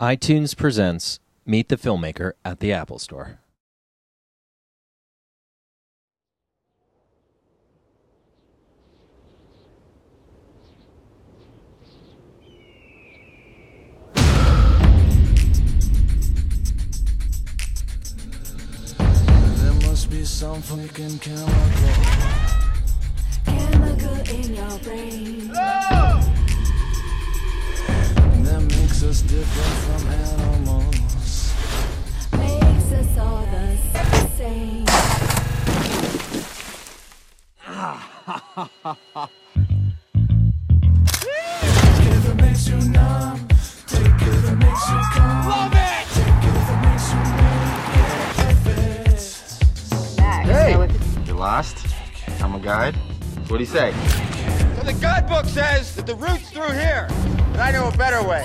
iTunes presents Meet the Filmmaker at the Apple Store. There must be some freaking chemical. Chemical in your brain. that makes us different from animals. Makes us all the same. Take it if it makes you numb. Take it if it makes you calm. Love it. Take it if it makes you make it. Hey! You lost? I'm a guide. What'd he say? So the guidebook says that the route's through here, but I know a better way.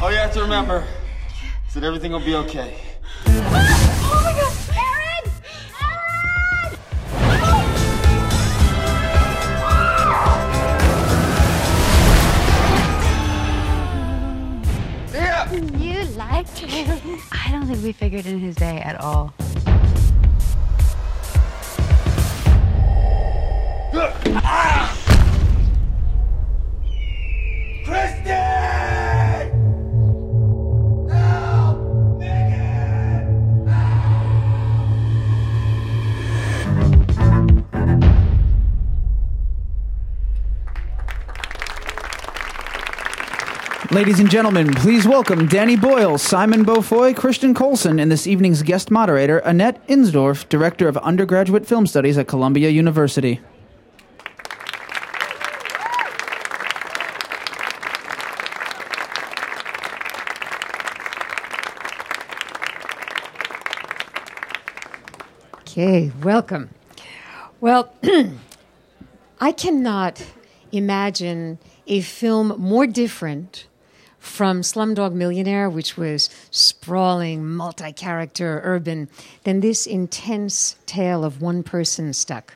All you have to remember is that everything will be okay. Oh my god! Aron! Aron! Yeah. You liked him. I don't think we figured in his day at all. Kristen! Ladies and gentlemen, please welcome Danny Boyle, Simon Beaufoy, Christian Colson, and this evening's guest moderator, Annette Insdorf, Director of Undergraduate Film Studies at Columbia University. Okay, welcome. Well, I cannot imagine a film more different from Slumdog Millionaire, which was sprawling, multi character, urban, than this intense tale of one person stuck.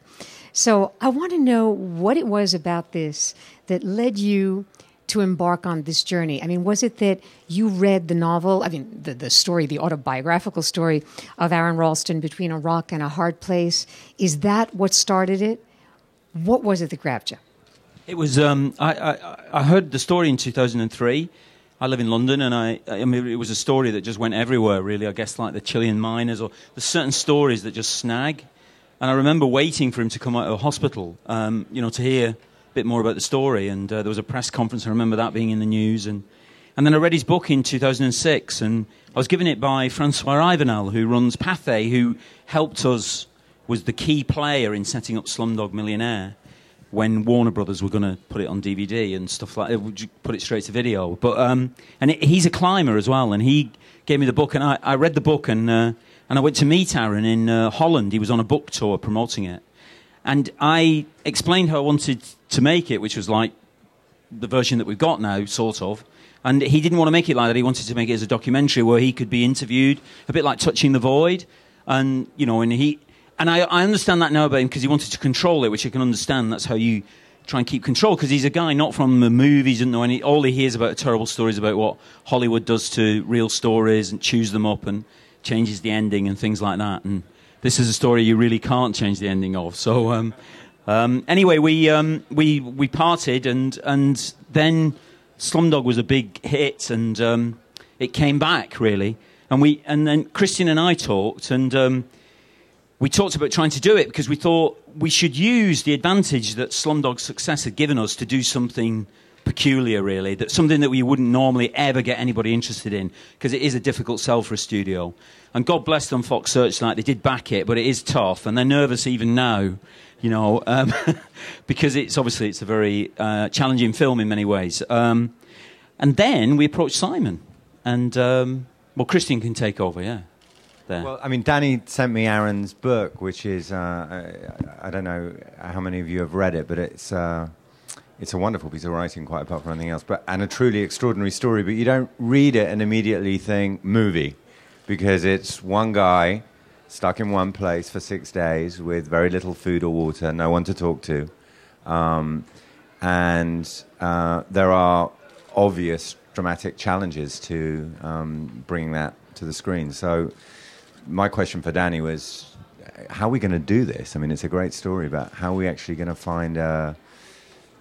So I want to know what it was about this that led you to embark on this journey? I mean, was it that you read the novel, I mean, the, the story, the autobiographical story of Aron Ralston, Between a Rock and a Hard Place? Is that what started it? What was it that grabbed you? It was. Um, I, I I heard the story in 2003. I live in London, and I, I mean, it was a story that just went everywhere. Really, I guess like the Chilean miners, or there's certain stories that just snag. And I remember waiting for him to come out of hospital, um, you know, to hear bit more about the story. And uh, there was a press conference. I remember that being in the news. And and then I read his book in 2006, and I was given it by Francois Ivernel, who runs Pathé, who helped us, was the key player in setting up Slumdog Millionaire when Warner Brothers were going to put it on DVD and stuff like that, would put it straight to video. But um, and it, he's a climber as well, and he gave me the book, and I, I read the book, and uh, and I went to meet Aron in uh, Holland. He was on a book tour promoting it, and I explained how I wanted to make it, which was like the version that we've got now, sort of. And he didn't want to make it like that. He wanted to make it as a documentary where he could be interviewed, a bit like Touching the Void, and you know, and he and I, I understand that now about him because he wanted to control it, which I can understand. That's how you try and keep control because he's a guy not from the movies and any. All he hears about are terrible stories about what Hollywood does to real stories and chews them up and changes the ending and things like that. And this is a story you really can't change the ending of. So um, um, anyway, we um, we we parted and and then Slumdog was a big hit and um, it came back really. And we and then Christian and I talked and um, we talked about trying to do it because we thought we should use the advantage that Slumdog's success had given us to do something peculiar, really, that something that we wouldn't normally ever get anybody interested in because it is a difficult sell for a studio. And God bless them, Fox Searchlight, they did back it, but it is tough, and they're nervous even now, you know, um, because it's obviously it's a very uh, challenging film in many ways. Um, and then we approached Simon, and um, well, Christian can take over, yeah. There. Well, I mean, Danny sent me Aron's book, which is uh, I, I don't know how many of you have read it, but it's uh, it's a wonderful piece of writing, quite apart from anything else, but and a truly extraordinary story. But you don't read it and immediately think movie, because it's one guy stuck in one place for six days with very little food or water, no one to talk to, um, and uh, there are obvious dramatic challenges to um, bringing that to the screen. So, my question for Danny was, how are we going to do this? I mean, it's a great story, but how are we actually going to find a,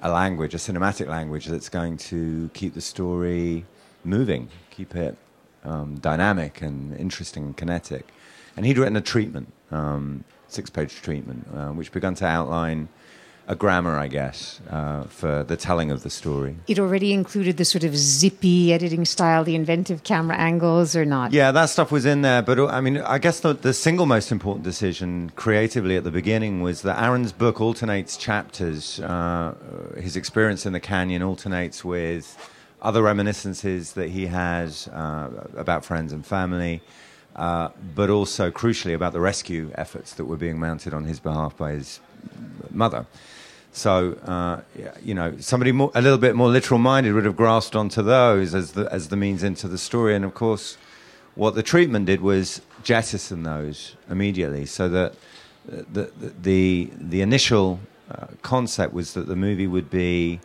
a language, a cinematic language that's going to keep the story moving, keep it um, dynamic and interesting and kinetic? And he'd written a treatment, um, six-page treatment, uh, which began to outline a grammar, I guess, uh, for the telling of the story. It already included the sort of zippy editing style, the inventive camera angles, or not? Yeah, that stuff was in there, but uh, I mean, I guess the, the single most important decision creatively at the beginning was that Aron's book alternates chapters. Uh, his experience in the canyon alternates with other reminiscences that he has uh, about friends and family, uh, but also crucially about the rescue efforts that were being mounted on his behalf by his mother. So, uh, you know, somebody more, a little bit more literal minded would have grasped onto those as the, as the means into the story. And of course, what the treatment did was jettison those immediately so that the, the, the, initial uh, concept was that the movie would be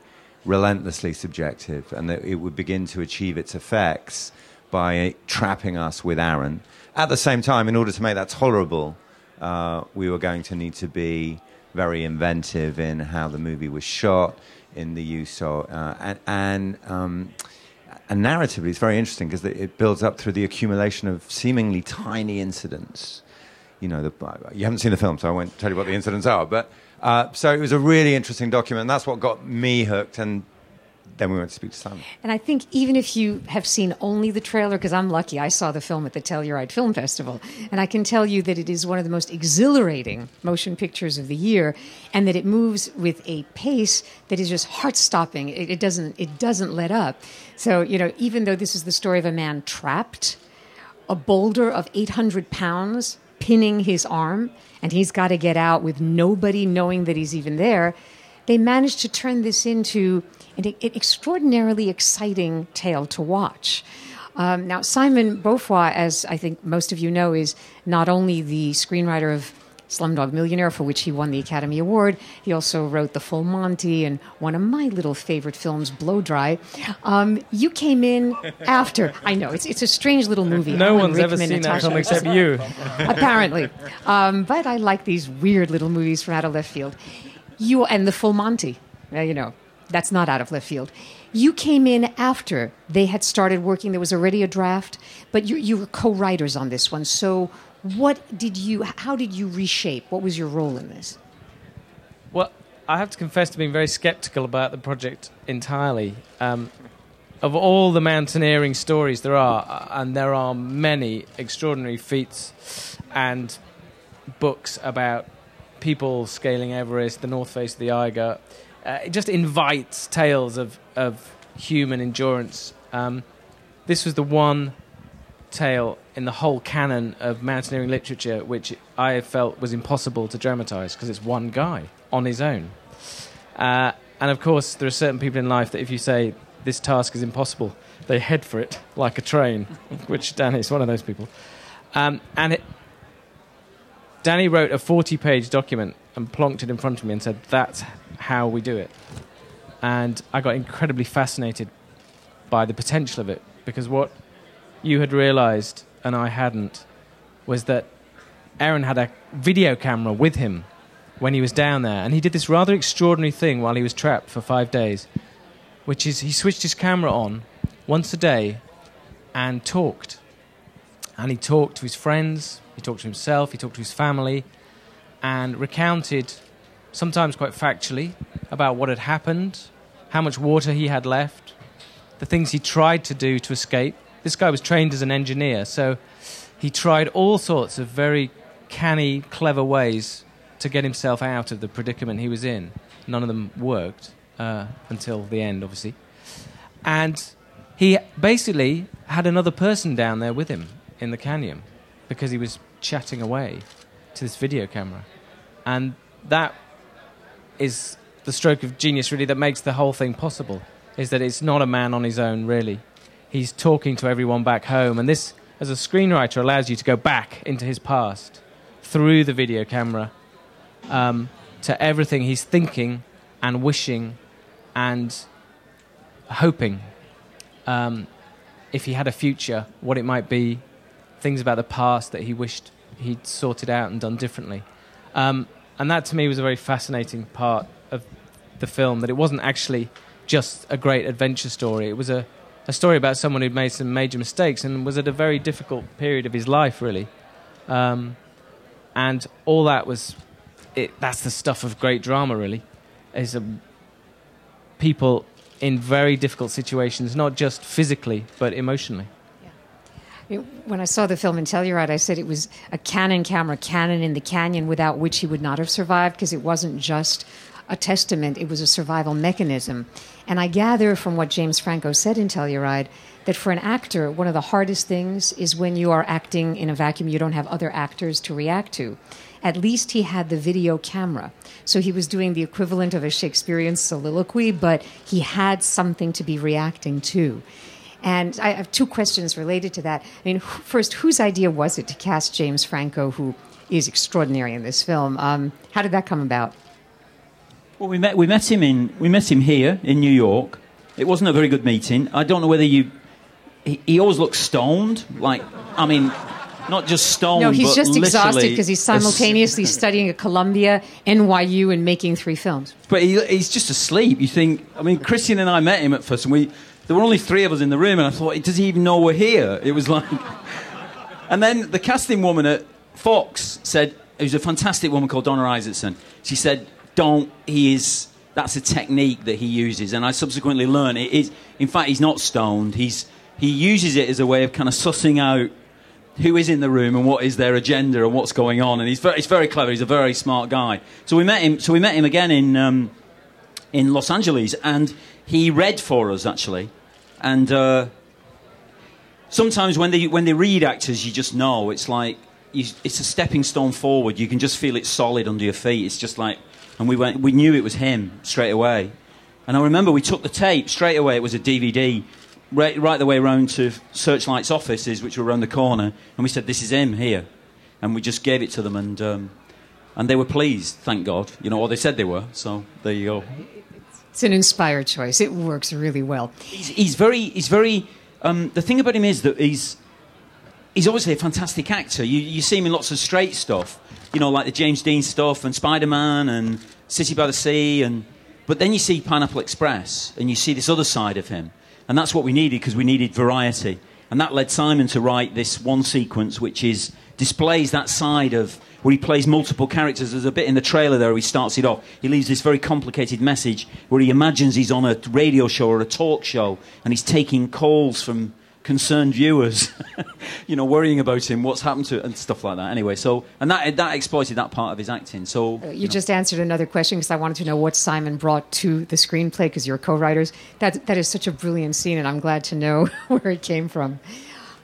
relentlessly subjective and that it would begin to achieve its effects by trapping us with Aron. At the same time, in order to make that tolerable, uh, we were going to need to be very inventive in how the movie was shot, in the use of, uh, and, and, um, and narratively, it's very interesting because it builds up through the accumulation of seemingly tiny incidents. You know, the, you haven't seen the film, so I won't tell you what the incidents are. But uh, so it was a really interesting document. And that's what got me hooked. And then we went to speak to Simon. And I think even if you have seen only the trailer, because I'm lucky, I saw the film at the Telluride Film Festival, and I can tell you that it is one of the most exhilarating motion pictures of the year, and that it moves with a pace that is just heart-stopping. It, it doesn't it doesn't let up. So you know, even though this is the story of a man trapped, a boulder of 800 pounds pinning his arm, and he's got to get out with nobody knowing that he's even there. They managed to turn this into an, an extraordinarily exciting tale to watch. Um, now, Simon Beaufoy, as I think most of you know, is not only the screenwriter of Slumdog Millionaire, for which he won the Academy Award, he also wrote The Full Monty and one of my little favorite films, Blow Dry. Um, you came in after. I know, it's, it's a strange little movie. No Alan one's ever Rickman, seen that film except you. Apparently. Um, but I like these weird little movies from out of left field. You And The Full Monty, uh, you know, that's not out of left field. You came in after they had started working. There was already a draft, but you, you were co-writers on this one. So, what did you? How did you reshape? What was your role in this? Well, I have to confess to being very skeptical about the project entirely. Um, of all the mountaineering stories there are, uh, and there are many extraordinary feats and books about people scaling Everest, the North Face of the Eiger. Uh, it just invites tales of, of human endurance. Um, this was the one tale in the whole canon of mountaineering literature which I felt was impossible to dramatize because it's one guy on his own. Uh, and of course, there are certain people in life that if you say this task is impossible, they head for it like a train, which Danny is one of those people. Um, and it, Danny wrote a 40 page document and plonked it in front of me and said, That's how we do it. And I got incredibly fascinated by the potential of it because what you had realized and I hadn't was that Aron had a video camera with him when he was down there. And he did this rather extraordinary thing while he was trapped for five days, which is he switched his camera on once a day and talked. And he talked to his friends, he talked to himself, he talked to his family, and recounted, sometimes quite factually, about what had happened, how much water he had left, the things he tried to do to escape. This guy was trained as an engineer, so he tried all sorts of very canny, clever ways to get himself out of the predicament he was in. None of them worked uh, until the end, obviously. And he basically had another person down there with him in the canyon because he was chatting away to this video camera. And that is the stroke of genius, really, that makes the whole thing possible. Is that it's not a man on his own, really. He's talking to everyone back home. And this, as a screenwriter, allows you to go back into his past through the video camera um, to everything he's thinking and wishing and hoping um, if he had a future, what it might be, things about the past that he wished he'd sorted out and done differently. Um, and that to me was a very fascinating part of the film, that it wasn't actually just a great adventure story. It was a, a story about someone who'd made some major mistakes and was at a very difficult period of his life, really. Um, and all that was, it, that's the stuff of great drama, really. Is a, people in very difficult situations, not just physically, but emotionally. When I saw the film in Telluride, I said it was a Canon camera, Canon in the canyon, without which he would not have survived because it wasn't just a testament, it was a survival mechanism. And I gather from what James Franco said in Telluride that for an actor, one of the hardest things is when you are acting in a vacuum, you don't have other actors to react to. At least he had the video camera. So he was doing the equivalent of a Shakespearean soliloquy, but he had something to be reacting to. And I have two questions related to that. I mean, first, whose idea was it to cast James Franco, who is extraordinary in this film? Um, how did that come about? Well, we met we met him in we met him here in New York. It wasn't a very good meeting. I don't know whether you. He, he always looks stoned. Like I mean, not just stoned. no, he's but just exhausted because he's simultaneously studying at Columbia, NYU, and making three films. But he, he's just asleep. You think? I mean, Christian and I met him at first, and we there were only three of us in the room, and I thought, does he even know we're here? It was like, and then the casting woman at Fox said, was a fantastic woman called Donna Isaacson. She said, "Don't. He is." That's a technique that he uses, and I subsequently learned it is. In fact, he's not stoned. He's he uses it as a way of kind of sussing out who is in the room and what is their agenda and what's going on. And he's very, he's very clever. He's a very smart guy. So we met him. So we met him again in um, in Los Angeles, and he read for us actually. And uh, sometimes when they when they read actors, you just know it's like you, it's a stepping stone forward. You can just feel it solid under your feet. It's just like, and we went. We knew it was him straight away. And I remember we took the tape straight away. It was a DVD. Right, right the way round to Searchlight's offices, which were around the corner, and we said, "This is him here," and we just gave it to them, and um, and they were pleased, thank God. You know, or they said they were. So there you go. It's an inspired choice. It works really well. He's, he's very, he's very. Um, the thing about him is that he's he's obviously a fantastic actor. You you see him in lots of straight stuff, you know, like the James Dean stuff and Spider Man and City by the Sea, and but then you see Pineapple Express and you see this other side of him, and that's what we needed because we needed variety, and that led Simon to write this one sequence which is displays that side of where he plays multiple characters. There's a bit in the trailer there where he starts it off. He leaves this very complicated message where he imagines he's on a radio show or a talk show and he's taking calls from concerned viewers, you know, worrying about him, what's happened to him, and stuff like that. Anyway, so and that that exploited that part of his acting. So Uh, You just answered another question because I wanted to know what Simon brought to the screenplay because you're co-writers. That that is such a brilliant scene, and I'm glad to know where it came from.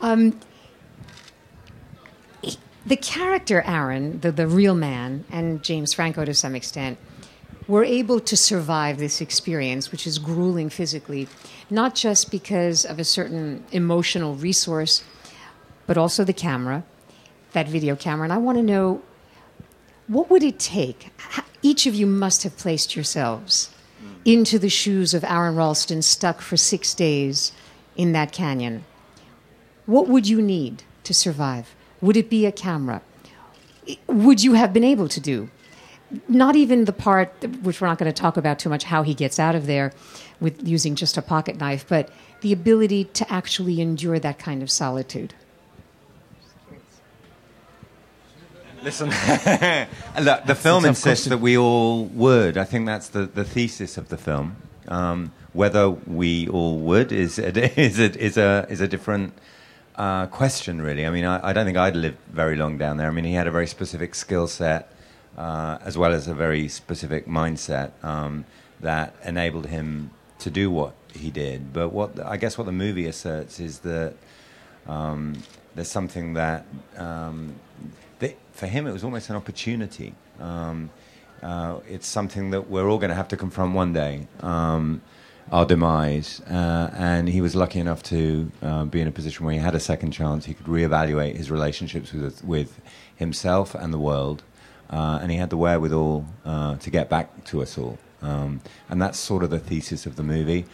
Um, the character Aron, the the real man, and James Franco to some extent, were able to survive this experience, which is grueling physically, not just because of a certain emotional resource, but also the camera, that video camera. And I want to know what would it take? Each of you must have placed yourselves mm. into the shoes of Aron Ralston, stuck for six days in that canyon. What would you need to survive? Would it be a camera? Would you have been able to do? Not even the part, which we're not going to talk about too much, how he gets out of there with using just a pocket knife, but the ability to actually endure that kind of solitude. Listen, look, the film insists that we all would. I think that's the, the thesis of the film. Um, whether we all would is a, is a, is a, is a different uh, question, really. I mean, I, I don't think I'd lived very long down there. I mean, he had a very specific skill set uh, as well as a very specific mindset um, that enabled him to do what he did. But what I guess what the movie asserts is that um, there's something that, um, that for him it was almost an opportunity. Um, uh, it's something that we're all going to have to confront one day, um, our demise. Uh, and he was lucky enough to uh, be in a position where he had a second chance. He could reevaluate his relationships with, with himself and the world. Uh, and he had the wherewithal uh, to get back to us all. Um, and that's sort of the thesis of the movie.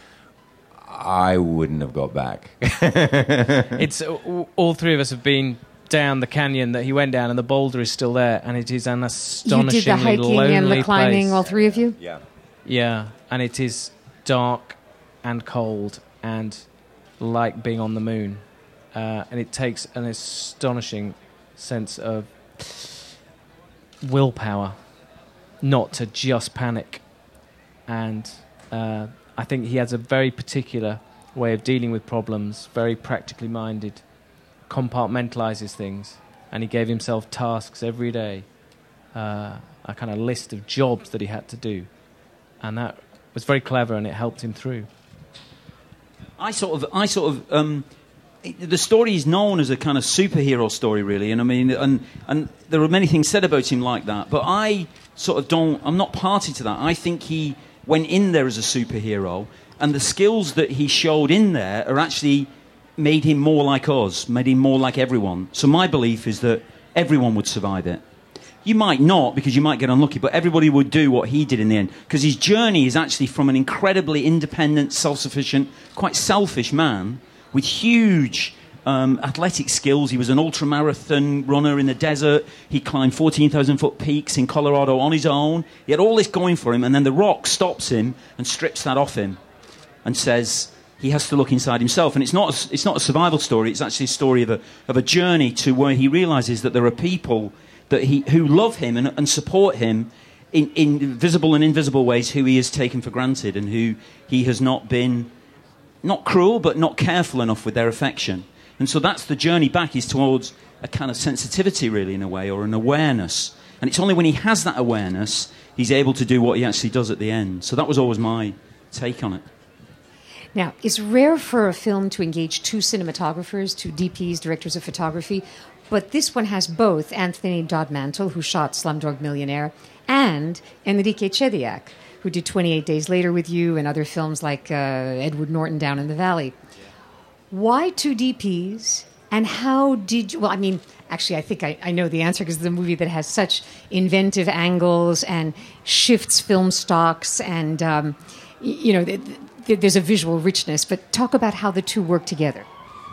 I wouldn't have got back. it's uh, all three of us have been down the canyon that he went down, and the boulder is still there, and it is an astonishingly lonely You did the hiking and the climbing, place. all three of you? Yeah. Yeah, and it is dark and cold and like being on the moon. Uh, and it takes an astonishing sense of willpower not to just panic. And uh, I think he has a very particular way of dealing with problems, very practically minded, compartmentalizes things, and he gave himself tasks every day, uh, a kind of list of jobs that he had to do and that was very clever and it helped him through. I sort of, I sort of, um, the story is known as a kind of superhero story, really, and I mean, and and there are many things said about him like that. But I sort of don't, I'm not party to that. I think he went in there as a superhero, and the skills that he showed in there are actually made him more like us, made him more like everyone. So my belief is that everyone would survive it. You might not because you might get unlucky, but everybody would do what he did in the end. Because his journey is actually from an incredibly independent, self sufficient, quite selfish man with huge um, athletic skills. He was an ultra marathon runner in the desert. He climbed 14,000 foot peaks in Colorado on his own. He had all this going for him, and then the rock stops him and strips that off him and says he has to look inside himself. And it's not a, it's not a survival story, it's actually a story of a, of a journey to where he realizes that there are people that he, who love him and, and support him in, in visible and invisible ways who he has taken for granted and who he has not been, not cruel, but not careful enough with their affection. And so that's the journey back is towards a kind of sensitivity, really, in a way, or an awareness. And it's only when he has that awareness he's able to do what he actually does at the end. So that was always my take on it. Now, it's rare for a film to engage two cinematographers, two DPs, directors of photography, but this one has both Anthony Dod Mantle, who shot Slumdog Millionaire, and Enrique Chediak, who did 28 Days Later with you and other films like uh, Edward Norton Down in the Valley. Why two DPs? And how did you? Well, I mean, actually, I think I, I know the answer because it's a movie that has such inventive angles and shifts film stocks, and um, you know, th- th- there's a visual richness. But talk about how the two work together.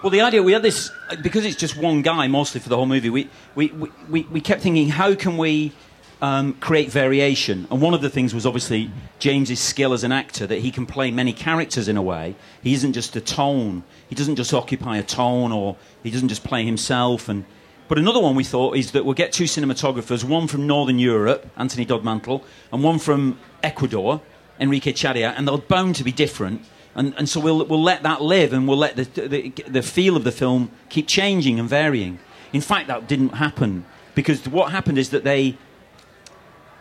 Well, the idea we had this because it's just one guy mostly for the whole movie. We we, we, we, kept thinking, how can we um, create variation? And one of the things was obviously James's skill as an actor that he can play many characters in a way. He isn't just a tone. He doesn't just occupy a tone, or he doesn't just play himself. And but another one we thought is that we'll get two cinematographers, one from Northern Europe, Anthony Dod Mantle, and one from Ecuador, Enrique Chediak, and they're bound to be different. And, and so we'll, we'll let that live and we'll let the, the, the feel of the film keep changing and varying. In fact, that didn't happen because what happened is that they,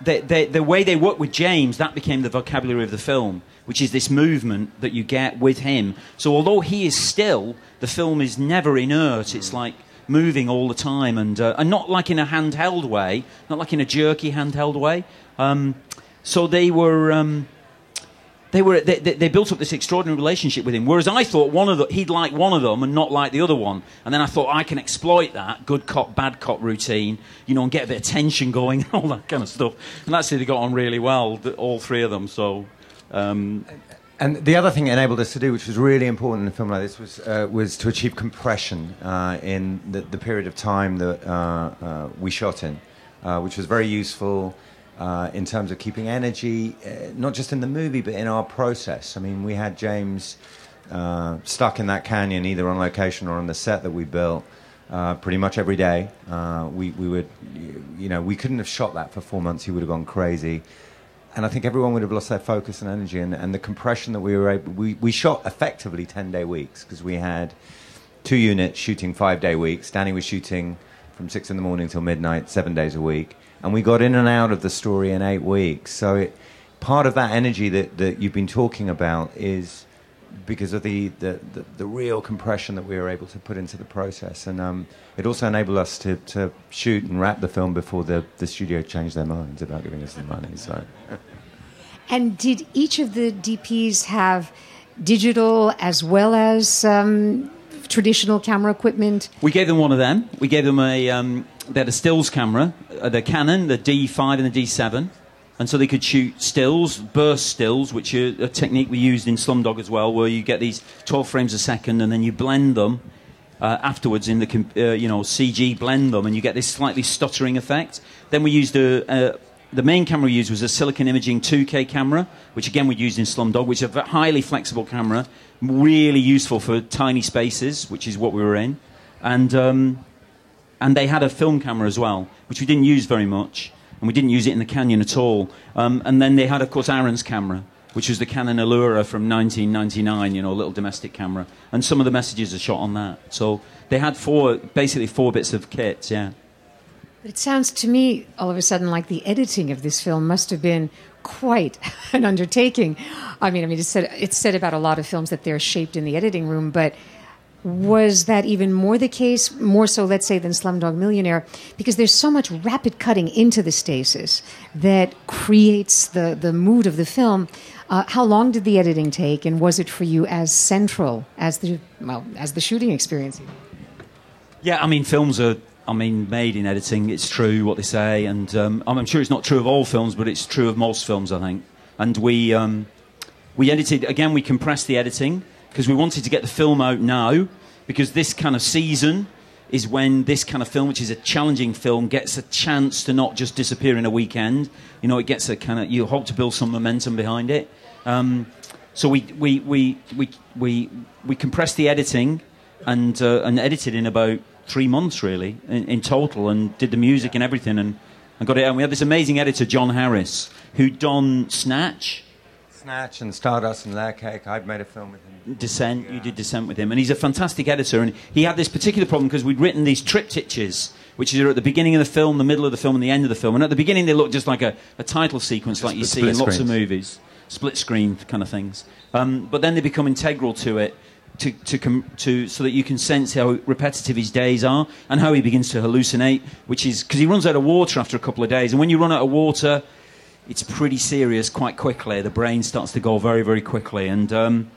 they, they, the way they work with James, that became the vocabulary of the film, which is this movement that you get with him. So although he is still, the film is never inert. It's like moving all the time and, uh, and not like in a handheld way, not like in a jerky handheld way. Um, so they were. Um, they were they, they, built up this extraordinary relationship with him. Whereas I thought one of the, he'd like one of them and not like the other one. And then I thought I can exploit that good cop bad cop routine, you know, and get a bit of tension going and all that kind of stuff. And actually they got on really well, all three of them. So. Um, And the other thing it enabled us to do, which was really important in a film like this, was uh, was to achieve compression uh, in the, the period of time that uh, uh, we shot in, uh, which was very useful uh, in terms of keeping energy, uh, not just in the movie but in our process. I mean, we had James uh, stuck in that canyon, either on location or on the set that we built. Uh, pretty much every day, uh, we we would, you know, we couldn't have shot that for four months. He would have gone crazy and I think everyone would have lost their focus and energy. And, and the compression that we were able, we, we shot effectively 10 day weeks because we had two units shooting five day weeks. Danny was shooting from six in the morning till midnight, seven days a week. And we got in and out of the story in eight weeks. So it, part of that energy that, that you've been talking about is because of the, the, the, the real compression that we were able to put into the process. And um, it also enabled us to, to shoot and wrap the film before the, the studio changed their minds about giving us the money. So. And did each of the DPs have digital as well as um, traditional camera equipment? we gave them one of them. We gave them a, um, they had a stills camera, uh, the Canon, the D5 and the D7. And so they could shoot stills, burst stills, which are a technique we used in Slumdog as well, where you get these 12 frames a second and then you blend them uh, afterwards in the uh, you know CG blend them, and you get this slightly stuttering effect. Then we used a, a the main camera we used was a silicon imaging 2K camera, which again we used in Slumdog, which is a highly flexible camera, really useful for tiny spaces, which is what we were in, and um, and they had a film camera as well, which we didn't use very much, and we didn't use it in the canyon at all. Um, and then they had, of course, Aron's camera, which was the Canon Allura from 1999, you know, a little domestic camera, and some of the messages are shot on that. So they had four, basically four bits of kit, yeah. But it sounds to me all of a sudden like the editing of this film must have been quite an undertaking. I mean, I mean, it's said, it's said about a lot of films that they're shaped in the editing room, but was that even more the case, more so, let's say, than Slumdog Millionaire? Because there's so much rapid cutting into the stasis that creates the, the mood of the film. Uh, how long did the editing take, and was it for you as central as the well as the shooting experience? Yeah, I mean, films are, I mean, made in editing. It's true what they say, and um, I'm sure it's not true of all films, but it's true of most films, I think. And we um, we edited again. We compressed the editing because we wanted to get the film out now, because this kind of season is when this kind of film, which is a challenging film, gets a chance to not just disappear in a weekend. You know, it gets a kind of you hope to build some momentum behind it. Um, so we we we we we we compressed the editing and uh, and edited in about three months really in, in total, and did the music and everything, and, and got it. And we had this amazing editor, John Harris, who'd done Snatch, Snatch and Stardust and Layer Cake. I've made a film with him. Descent. You did Descent with him, and he's a fantastic editor. And he had this particular problem because we'd written these triptychs, which are at the beginning of the film, the middle of the film, and the end of the film. And at the beginning, they look just like a, a title sequence, like you see in split lots of movies, split screen kind of things. Um, but then they become integral to it. To, to, to, so that you can sense how repetitive his days are and how he begins to hallucinate, which is because he runs out of water after a couple of days. And when you run out of water, it's pretty serious quite quickly. The brain starts to go very, very quickly, and um,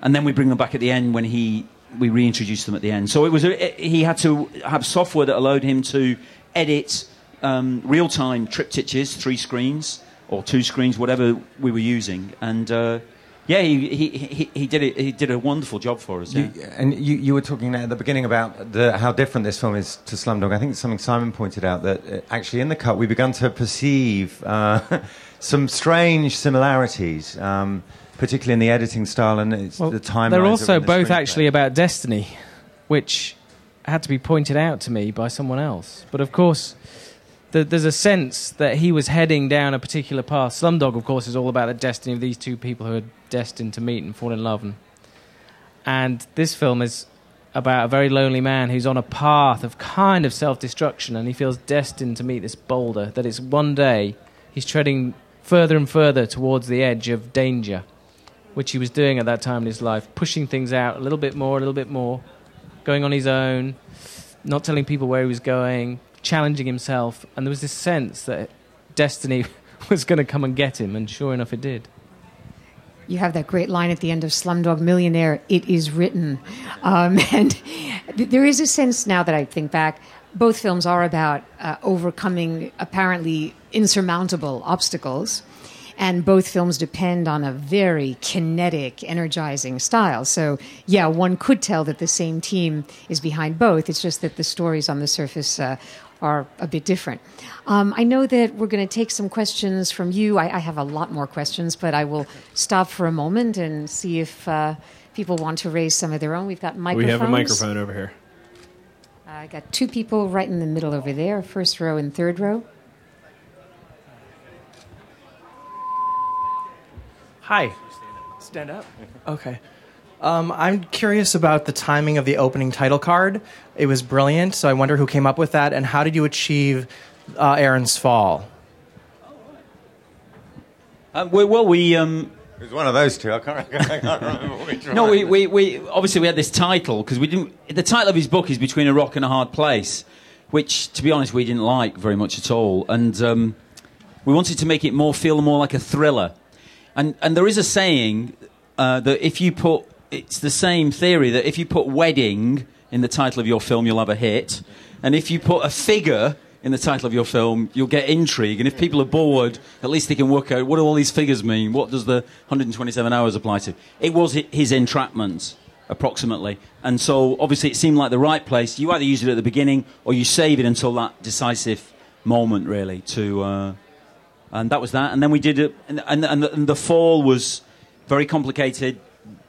and then we bring them back at the end when he we reintroduce them at the end. So it was a, he had to have software that allowed him to edit um, real time triptychs, three screens or two screens, whatever we were using, and. Uh, yeah, he, he, he, he did it. He did a wonderful job for us. Yeah. You, and you, you were talking at the beginning about the, how different this film is to Slumdog. I think it's something Simon pointed out that uh, actually in the cut we began to perceive uh, some strange similarities, um, particularly in the editing style and it's the timelines. They're also the both screenplay. actually about destiny, which had to be pointed out to me by someone else. But of course, th- there's a sense that he was heading down a particular path. Slumdog, of course, is all about the destiny of these two people who are destined to meet and fall in love. And, and this film is about a very lonely man who's on a path of kind of self destruction and he feels destined to meet this boulder. That it's one day he's treading further and further towards the edge of danger, which he was doing at that time in his life, pushing things out a little bit more, a little bit more, going on his own, not telling people where he was going, challenging himself. And there was this sense that destiny was going to come and get him, and sure enough, it did. You have that great line at the end of Slumdog Millionaire, it is written. Um, and there is a sense now that I think back, both films are about uh, overcoming apparently insurmountable obstacles. And both films depend on a very kinetic, energizing style. So, yeah, one could tell that the same team is behind both. It's just that the stories on the surface uh, are a bit different. Um, I know that we're going to take some questions from you. I, I have a lot more questions, but I will stop for a moment and see if uh, people want to raise some of their own. We've got microphones. We have a microphone over here. I got two people right in the middle over there, first row and third row. Hi. Stand up. Okay. Um, I'm curious about the timing of the opening title card. It was brilliant, so I wonder who came up with that, and how did you achieve uh, Aron's fall? Uh, well, well, we. Um, It was one of those two. I can't, I can't remember which one. No, we, we, we obviously we had this title because we didn't. The title of his book is Between a Rock and a Hard Place, which, to be honest, we didn't like very much at all, and um, we wanted to make it more feel more like a thriller. And and there is a saying uh, that if you put it's the same theory that if you put wedding in the title of your film, you'll have a hit, and if you put a figure in the title of your film, you'll get intrigue. And if people are bored, at least they can work out what do all these figures mean? What does the 127 hours apply to? It was his entrapment, approximately. And so obviously it seemed like the right place. You either use it at the beginning or you save it until that decisive moment, really, to. Uh, and that was that. And then we did it, and, and, and, the, and the fall was very complicated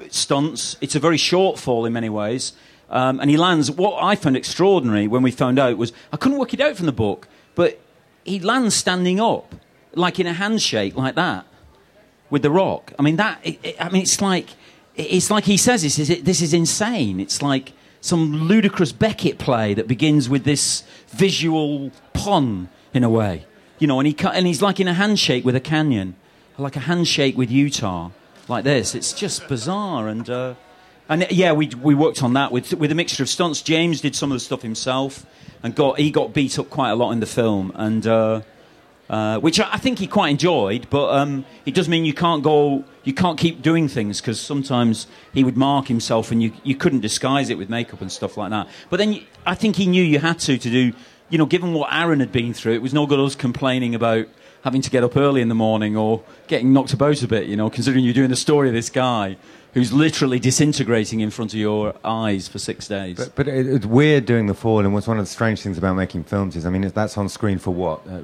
stunts. It's a very short fall in many ways. Um, and he lands. What I found extraordinary when we found out was I couldn't work it out from the book, but he lands standing up, like in a handshake, like that, with the rock. I mean that. It, it- I mean it's like it's like he says this is this is insane. It's like some ludicrous Beckett play that begins with this visual pun in a way, you know. And he and he's like in a handshake with a canyon, like a handshake with Utah, like this. It's just bizarre and. Uh, and yeah, we, we worked on that with, with a mixture of stunts. James did some of the stuff himself, and got he got beat up quite a lot in the film, and uh, uh, which I I think he quite enjoyed. But um, it does mean you can't go, you can't keep doing things because sometimes he would mark himself, and you you couldn't disguise it with makeup and stuff like that. But then you, I think he knew you had to to do, you know, given what Aron had been through, it was no good us complaining about having to get up early in the morning or getting knocked about a bit, you know, considering you're doing the story of this guy who's literally disintegrating in front of your eyes for six days. But, but it, it's weird doing the fall, and what's one of the strange things about making films is, I mean, that's on screen for what, uh,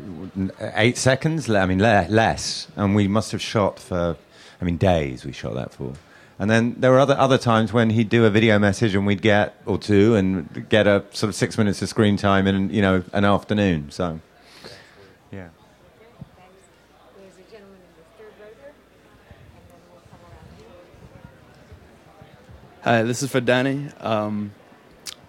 eight seconds? I mean, le- less, and we must have shot for, I mean, days. We shot that for, and then there were other other times when he'd do a video message, and we'd get or two, and get a sort of six minutes of screen time in, you know, an afternoon. So, yeah. Hi, this is for Danny. Um,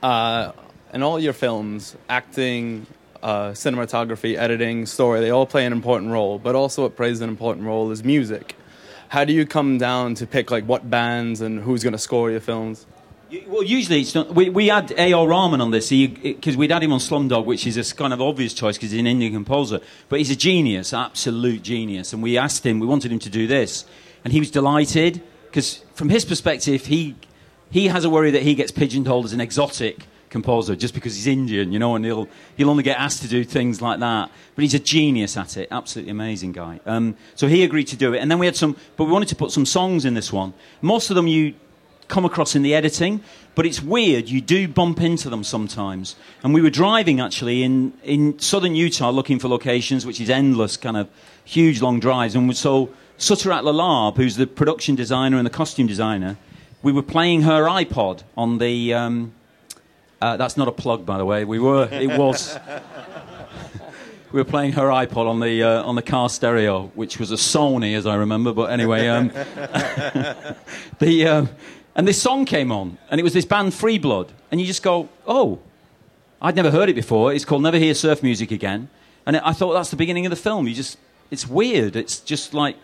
uh, in all your films, acting, uh, cinematography, editing, story, they all play an important role, but also what plays an important role is music. How do you come down to pick like what bands and who's going to score your films? Well, usually it's not. We, we had A.R. Rahman on this because we'd had him on Slumdog, which is a kind of obvious choice because he's an Indian composer. But he's a genius, absolute genius. And we asked him, we wanted him to do this. And he was delighted because, from his perspective, he, he has a worry that he gets pigeonholed as an exotic composer just because he's Indian, you know, and he'll, he'll only get asked to do things like that. But he's a genius at it, absolutely amazing guy. Um, so he agreed to do it. And then we had some, but we wanted to put some songs in this one. Most of them you come across in the editing, but it's weird. You do bump into them sometimes. And we were driving actually in, in southern Utah looking for locations, which is endless, kind of huge long drives. And so Suttirat Larlarb, who's the production designer and the costume designer, we were playing her iPod on the. Um, uh, that's not a plug, by the way. We were. It was. we were playing her iPod on the uh, on the car stereo, which was a Sony, as I remember. But anyway, um, the uh, and this song came on, and it was this band Free Blood, and you just go, oh, I'd never heard it before. It's called Never Hear Surf Music Again, and I thought that's the beginning of the film. You just, it's weird. It's just like,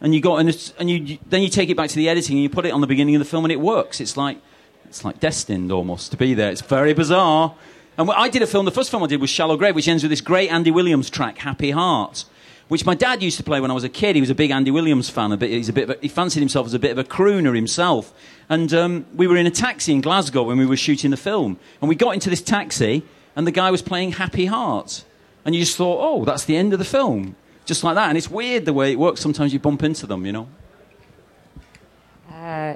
and you go and and you, then you take it back to the editing and you put it on the beginning of the film, and it works. It's like, it's like destined almost to be there. It's very bizarre. And I did a film. The first film I did was Shallow Grave, which ends with this great Andy Williams track, Happy Heart, which my dad used to play when I was a kid. He was a big Andy Williams fan. A bit, he's a bit. A, he fancied himself as a bit of a crooner himself. And um, we were in a taxi in Glasgow when we were shooting the film, and we got into this taxi, and the guy was playing Happy Heart, and you just thought, oh, that's the end of the film, just like that. And it's weird the way it works. Sometimes you bump into them, you know. Uh,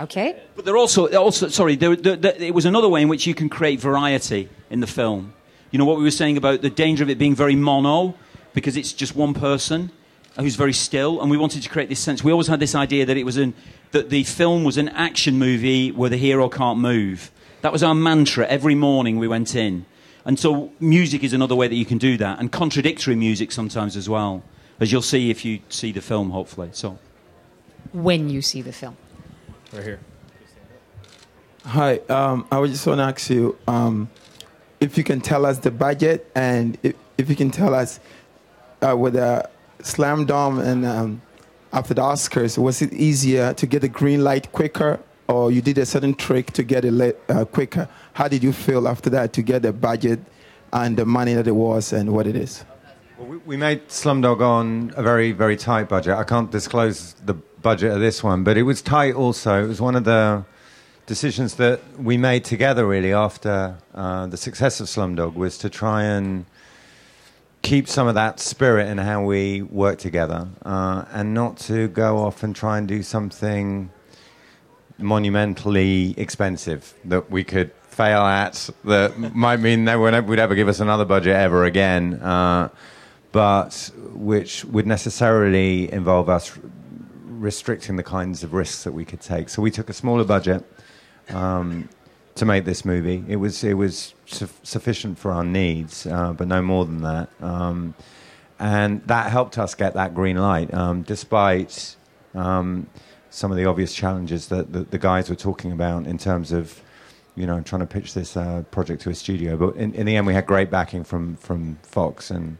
okay. But they're also, also sorry, there, there, there, it was another way in which you can create variety in the film. You know what we were saying about the danger of it being very mono, because it's just one person who's very still, and we wanted to create this sense. We always had this idea that it was an, that the film was an action movie where the hero can't move. That was our mantra every morning we went in. And so music is another way that you can do that, and contradictory music sometimes as well, as you'll see if you see the film, hopefully. So. When you see the film. Right here. Hi, um, I was just want to ask you um, if you can tell us the budget and if, if you can tell us uh, whether Slumdog and um, after the Oscars, was it easier to get the green light quicker or you did a certain trick to get it uh, quicker? How did you feel after that to get the budget and the money that it was and what it is? Well, we, we made Slumdog on a very, very tight budget. I can't disclose the budget of this one, but it was tight also. It was one of the decisions that we made together really after uh, the success of Slumdog was to try and keep some of that spirit in how we work together uh, and not to go off and try and do something monumentally expensive that we could fail at that might mean they would would ever give us another budget ever again uh, but which would necessarily involve us restricting the kinds of risks that we could take so we took a smaller budget um, to make this movie. It was it was su- sufficient for our needs, uh, but no more than that. Um, and that helped us get that green light, um, despite um, some of the obvious challenges that the, the guys were talking about in terms of, you know, trying to pitch this uh, project to a studio. But in, in the end, we had great backing from from Fox, and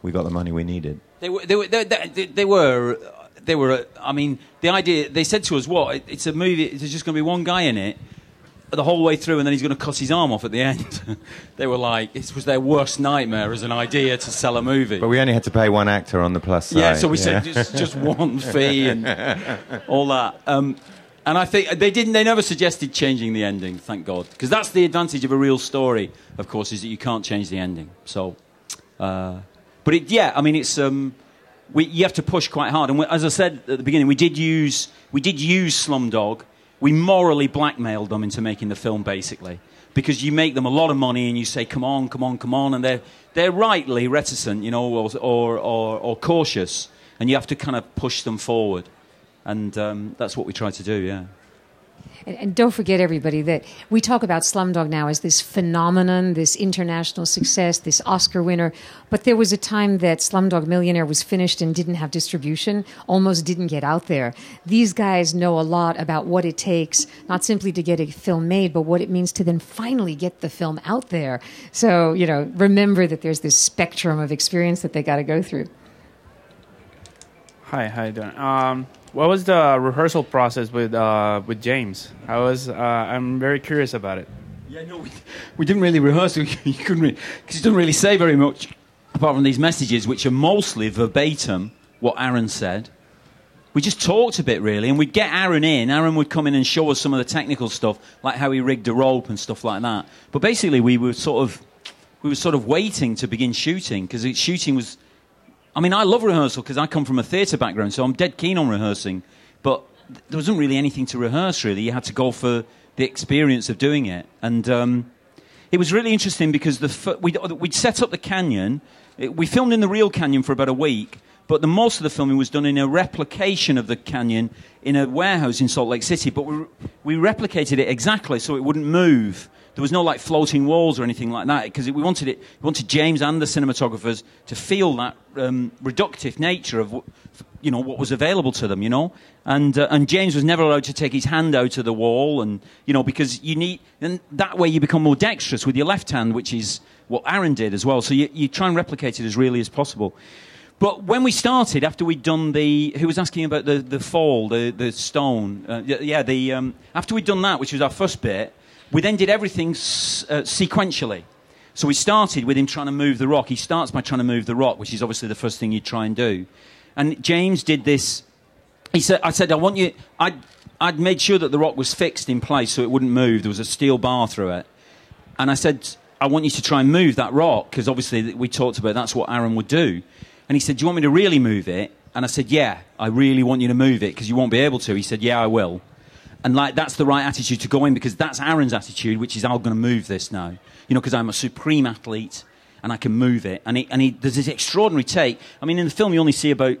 we got the money we needed. They were, they were, they, they, they were, they were. I mean, the idea they said to us, "What? It's a movie. There's just going to be one guy in it." The whole way through, and then he's going to cut his arm off at the end. they were like, it was their worst nightmare as an idea to sell a movie. But we only had to pay one actor on the plus side. Yeah, so we yeah. said just, just one fee and all that. Um, and I think they didn't. They never suggested changing the ending. Thank God, because that's the advantage of a real story. Of course, is that you can't change the ending. So, uh, but it, yeah, I mean, it's um, we, you have to push quite hard. And we, as I said at the beginning, we did use we did use Slumdog. We morally blackmailed them into making the film, basically, because you make them a lot of money and you say, "Come on, come on, come on," and they're they're rightly reticent, you know, or or, or, or cautious, and you have to kind of push them forward, and um, that's what we try to do. Yeah. And, and don't forget, everybody, that we talk about Slumdog now as this phenomenon, this international success, this Oscar winner. But there was a time that Slumdog Millionaire was finished and didn't have distribution, almost didn't get out there. These guys know a lot about what it takes, not simply to get a film made, but what it means to then finally get the film out there. So, you know, remember that there's this spectrum of experience that they got to go through. Hi, how you doing? Um, what was the rehearsal process with uh, with James? I was uh, I'm very curious about it. Yeah, no, we, we didn't really rehearse. You couldn't really because he doesn't really say very much apart from these messages, which are mostly verbatim what Aron said. We just talked a bit really, and we'd get Aron in. Aron would come in and show us some of the technical stuff, like how he rigged a rope and stuff like that. But basically, we were sort of we were sort of waiting to begin shooting because shooting was. I mean, I love rehearsal because I come from a theatre background, so I'm dead keen on rehearsing. But there wasn't really anything to rehearse. Really, you had to go for the experience of doing it, and um, it was really interesting because the f- we'd, we'd set up the canyon. It- we filmed in the real canyon for about a week, but the most of the filming was done in a replication of the canyon in a warehouse in Salt Lake City. But we, we replicated it exactly so it wouldn't move. There was no like floating walls or anything like that because we wanted it. We wanted James and the cinematographers to feel that um, reductive nature of you know what was available to them. You know, and uh, and James was never allowed to take his hand out of the wall, and you know because you need and that way you become more dexterous with your left hand, which is what Aron did as well. So you, you try and replicate it as really as possible. But when we started, after we'd done the, who was asking about the, the fall, the, the stone, uh, yeah, the, um, after we'd done that, which was our first bit, we then did everything s- uh, sequentially. So we started with him trying to move the rock. He starts by trying to move the rock, which is obviously the first thing you'd try and do. And James did this. He said, I said, I want you, I'd, I'd made sure that the rock was fixed in place so it wouldn't move. There was a steel bar through it. And I said, I want you to try and move that rock because obviously we talked about that's what Aron would do. And he said, Do you want me to really move it? And I said, Yeah, I really want you to move it because you won't be able to. He said, Yeah, I will. And like that's the right attitude to go in because that's Aron's attitude, which is I'm going to move this now. You know, because I'm a supreme athlete and I can move it. And, he, and he, there's this extraordinary take. I mean, in the film, you only see about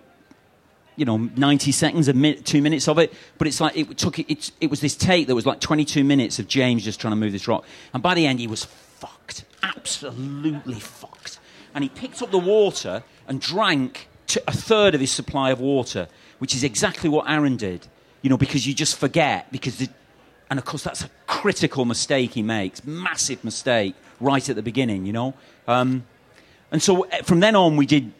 you know 90 seconds, a minute, two minutes of it, but it's like it took it. It was this take that was like 22 minutes of James just trying to move this rock, and by the end he was fucked, absolutely fucked. And he picked up the water and drank a third of his supply of water, which is exactly what Aron did. You know, because you just forget because. The, and of course, that's a critical mistake he makes, massive mistake right at the beginning, you know. Um, and so eh, from then on, we did.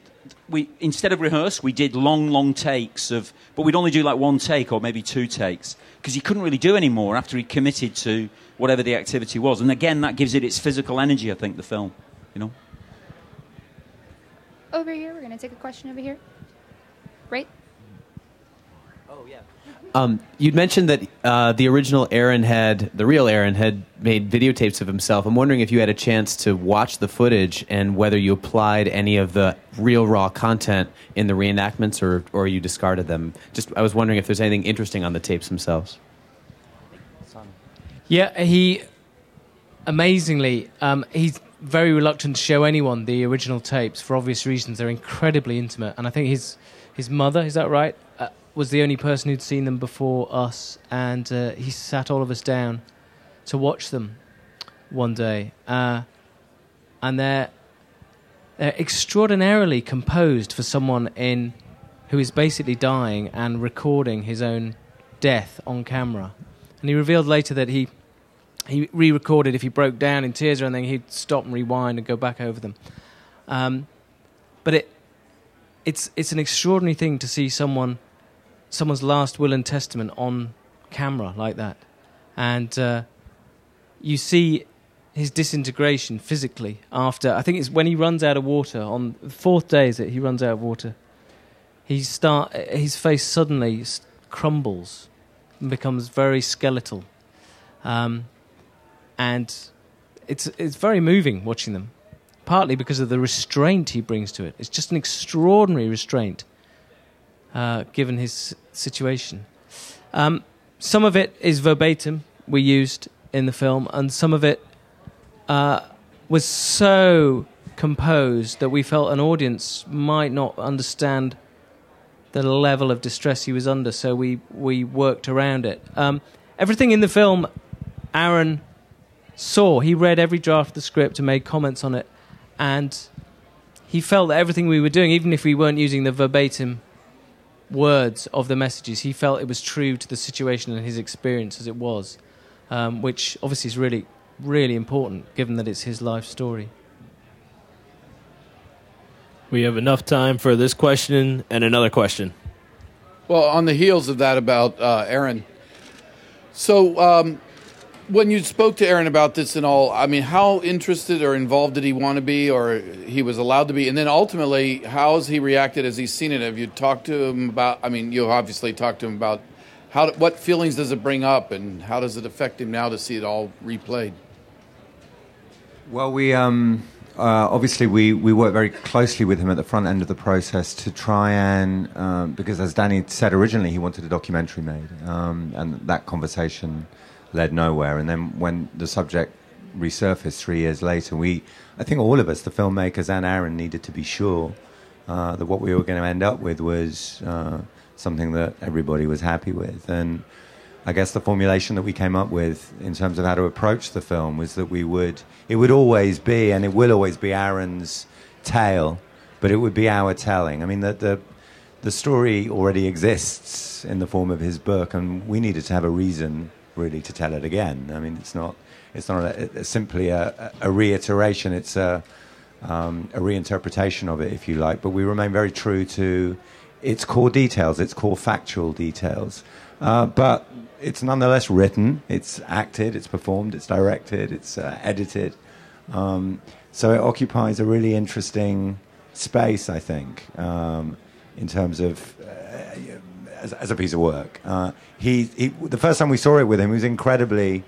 We instead of rehearse, we did long, long takes of, but we'd only do like one take or maybe two takes because he couldn't really do any more after he committed to whatever the activity was. And again, that gives it its physical energy. I think the film, you know. Over here, we're going to take a question over here. Right? Um, you'd mentioned that uh, the original Aron had, the real Aron had made videotapes of himself. I'm wondering if you had a chance to watch the footage and whether you applied any of the real raw content in the reenactments or, or you discarded them. Just, I was wondering if there's anything interesting on the tapes themselves. Yeah, he amazingly um, he's very reluctant to show anyone the original tapes for obvious reasons. They're incredibly intimate, and I think his his mother is that right uh, was the only person who'd seen them before us, and uh, he sat all of us down to watch them one day, uh, and they're they're extraordinarily composed for someone in who is basically dying and recording his own death on camera. And he revealed later that he he re-recorded if he broke down in tears or anything, he'd stop and rewind and go back over them. Um, but it it's it's an extraordinary thing to see someone someone's last will and testament on camera like that, and uh, you see his disintegration physically after. I think it's when he runs out of water on the fourth day. Is it he runs out of water? He start his face suddenly crumbles and becomes very skeletal. Um, and it's it's very moving watching them. Partly because of the restraint he brings to it. It's just an extraordinary restraint, uh, given his situation. Um, some of it is verbatim we used in the film, and some of it uh, was so composed that we felt an audience might not understand the level of distress he was under. So we we worked around it. Um, everything in the film, Aron saw. He read every draft of the script and made comments on it, and he felt that everything we were doing, even if we weren't using the verbatim words of the messages, he felt it was true to the situation and his experience as it was, um, which obviously is really, really important given that it's his life story. We have enough time for this question and another question. Well, on the heels of that about uh, Aron, so um, when you spoke to Aron about this and all, I mean, how interested or involved did he want to be, or he was allowed to be, and then ultimately, how has he reacted as he's seen it? Have you talked to him about? I mean, you obviously talked to him about how, what feelings does it bring up, and how does it affect him now to see it all replayed? Well, we um, uh, obviously we, we worked very closely with him at the front end of the process to try and um, because as Danny said originally, he wanted a documentary made, um, and that conversation led nowhere. And then when the subject resurfaced three years later, we I think all of us, the filmmakers and Aron, needed to be sure uh, that what we were going to end up with was uh, something that everybody was happy with, and. I guess the formulation that we came up with in terms of how to approach the film was that we would, it would always be, and it will always be Aron's tale, but it would be our telling. I mean, the, the, the story already exists in the form of his book, and we needed to have a reason really to tell it again. I mean, it's not, it's not a, simply a, a reiteration, it's a, um, a reinterpretation of it, if you like, but we remain very true to its core details, its core factual details. Uh, but it's nonetheless written, it's acted, it's performed, it's directed, it's uh, edited. Um, so it occupies a really interesting space, I think, um, in terms of uh, as, as, a piece of work. Uh, he, he, the first time we saw it with him, he was incredibly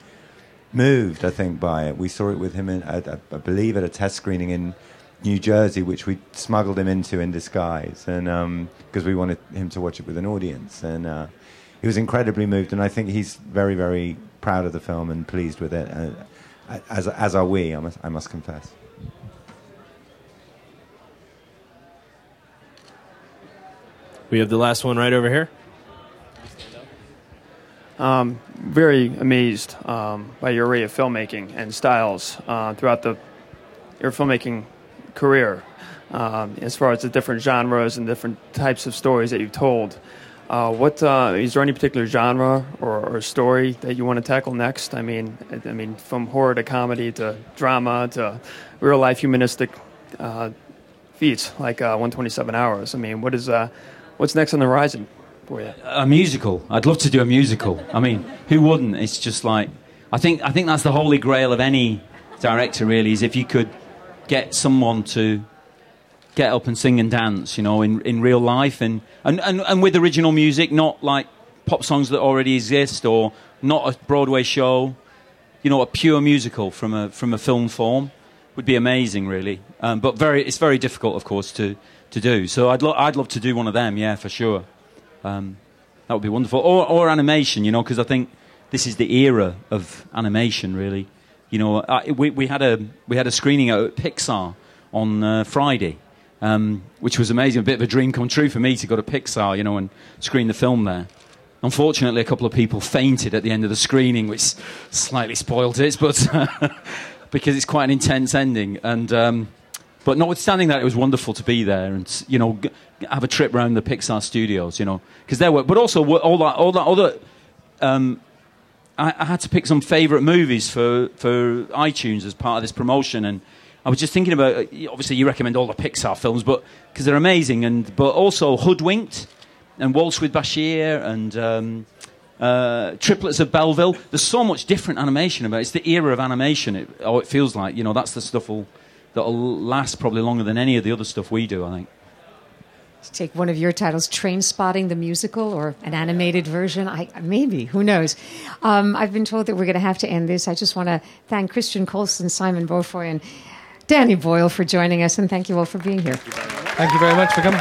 moved, I think, by it. We saw it with him, in, at, I believe, at a test screening in New Jersey, which we smuggled him into in disguise, and because um, we wanted him to watch it with an audience, and uh, he was incredibly moved, and I think he's very, very proud of the film and pleased with it, uh, as as are we. I must, I must confess. We have the last one right over here. Um, very amazed um, by your array of filmmaking and styles uh, throughout the your filmmaking career, um, as far as the different genres and different types of stories that you've told. Uh, what uh, is there any particular genre or, or, story that you want to tackle next? I mean, I, mean, from horror to comedy to drama to real life humanistic uh, feats like uh, 127 Hours. I mean, what is uh, what's next on the horizon for you? A musical. I'd love to do a musical. I mean, who wouldn't? It's just like I think I think that's the holy grail of any director. Really, is if you could get someone to get up and sing and dance, you know, in, in real life and, and, and, and with original music, not like pop songs that already exist or not a Broadway show, you know, a pure musical from a, from a film form would be amazing, really. Um, but very, it's very difficult, of course, to, to do. So I'd, lo- I'd love to do one of them, yeah, for sure. Um, that would be wonderful. Or, or animation, you know, because I think this is the era of animation, really. You know, I, we, we, had a, we had a screening at Pixar on uh, Friday, um, which was amazing. A bit of a dream come true for me to go to Pixar, you know, and screen the film there. Unfortunately, a couple of people fainted at the end of the screening, which slightly spoiled it, but because it's quite an intense ending. And um, but notwithstanding that, it was wonderful to be there and you know have a trip around the Pixar studios, you know, because there were, but also all that all that other. Um, I, I had to pick some favourite movies for for iTunes as part of this promotion, and I was just thinking about. uh, Obviously, you recommend all the Pixar films, but because they're amazing, and but also Hoodwinked and Waltz with Bashir and. Um, uh, triplets of Belleville. There's so much different animation about it. It's the era of animation. It, oh, it feels like you know that's the stuff will, that'll last probably longer than any of the other stuff we do. I think. To take one of your titles, Trainspotting the Musical, or an animated version. I, maybe, who knows? Um, I've been told that we're going to have to end this. I just want to thank Christian Colson, Simon Beaufoy, and Danny Boyle for joining us, and thank you all for being here. Thank you very much for coming.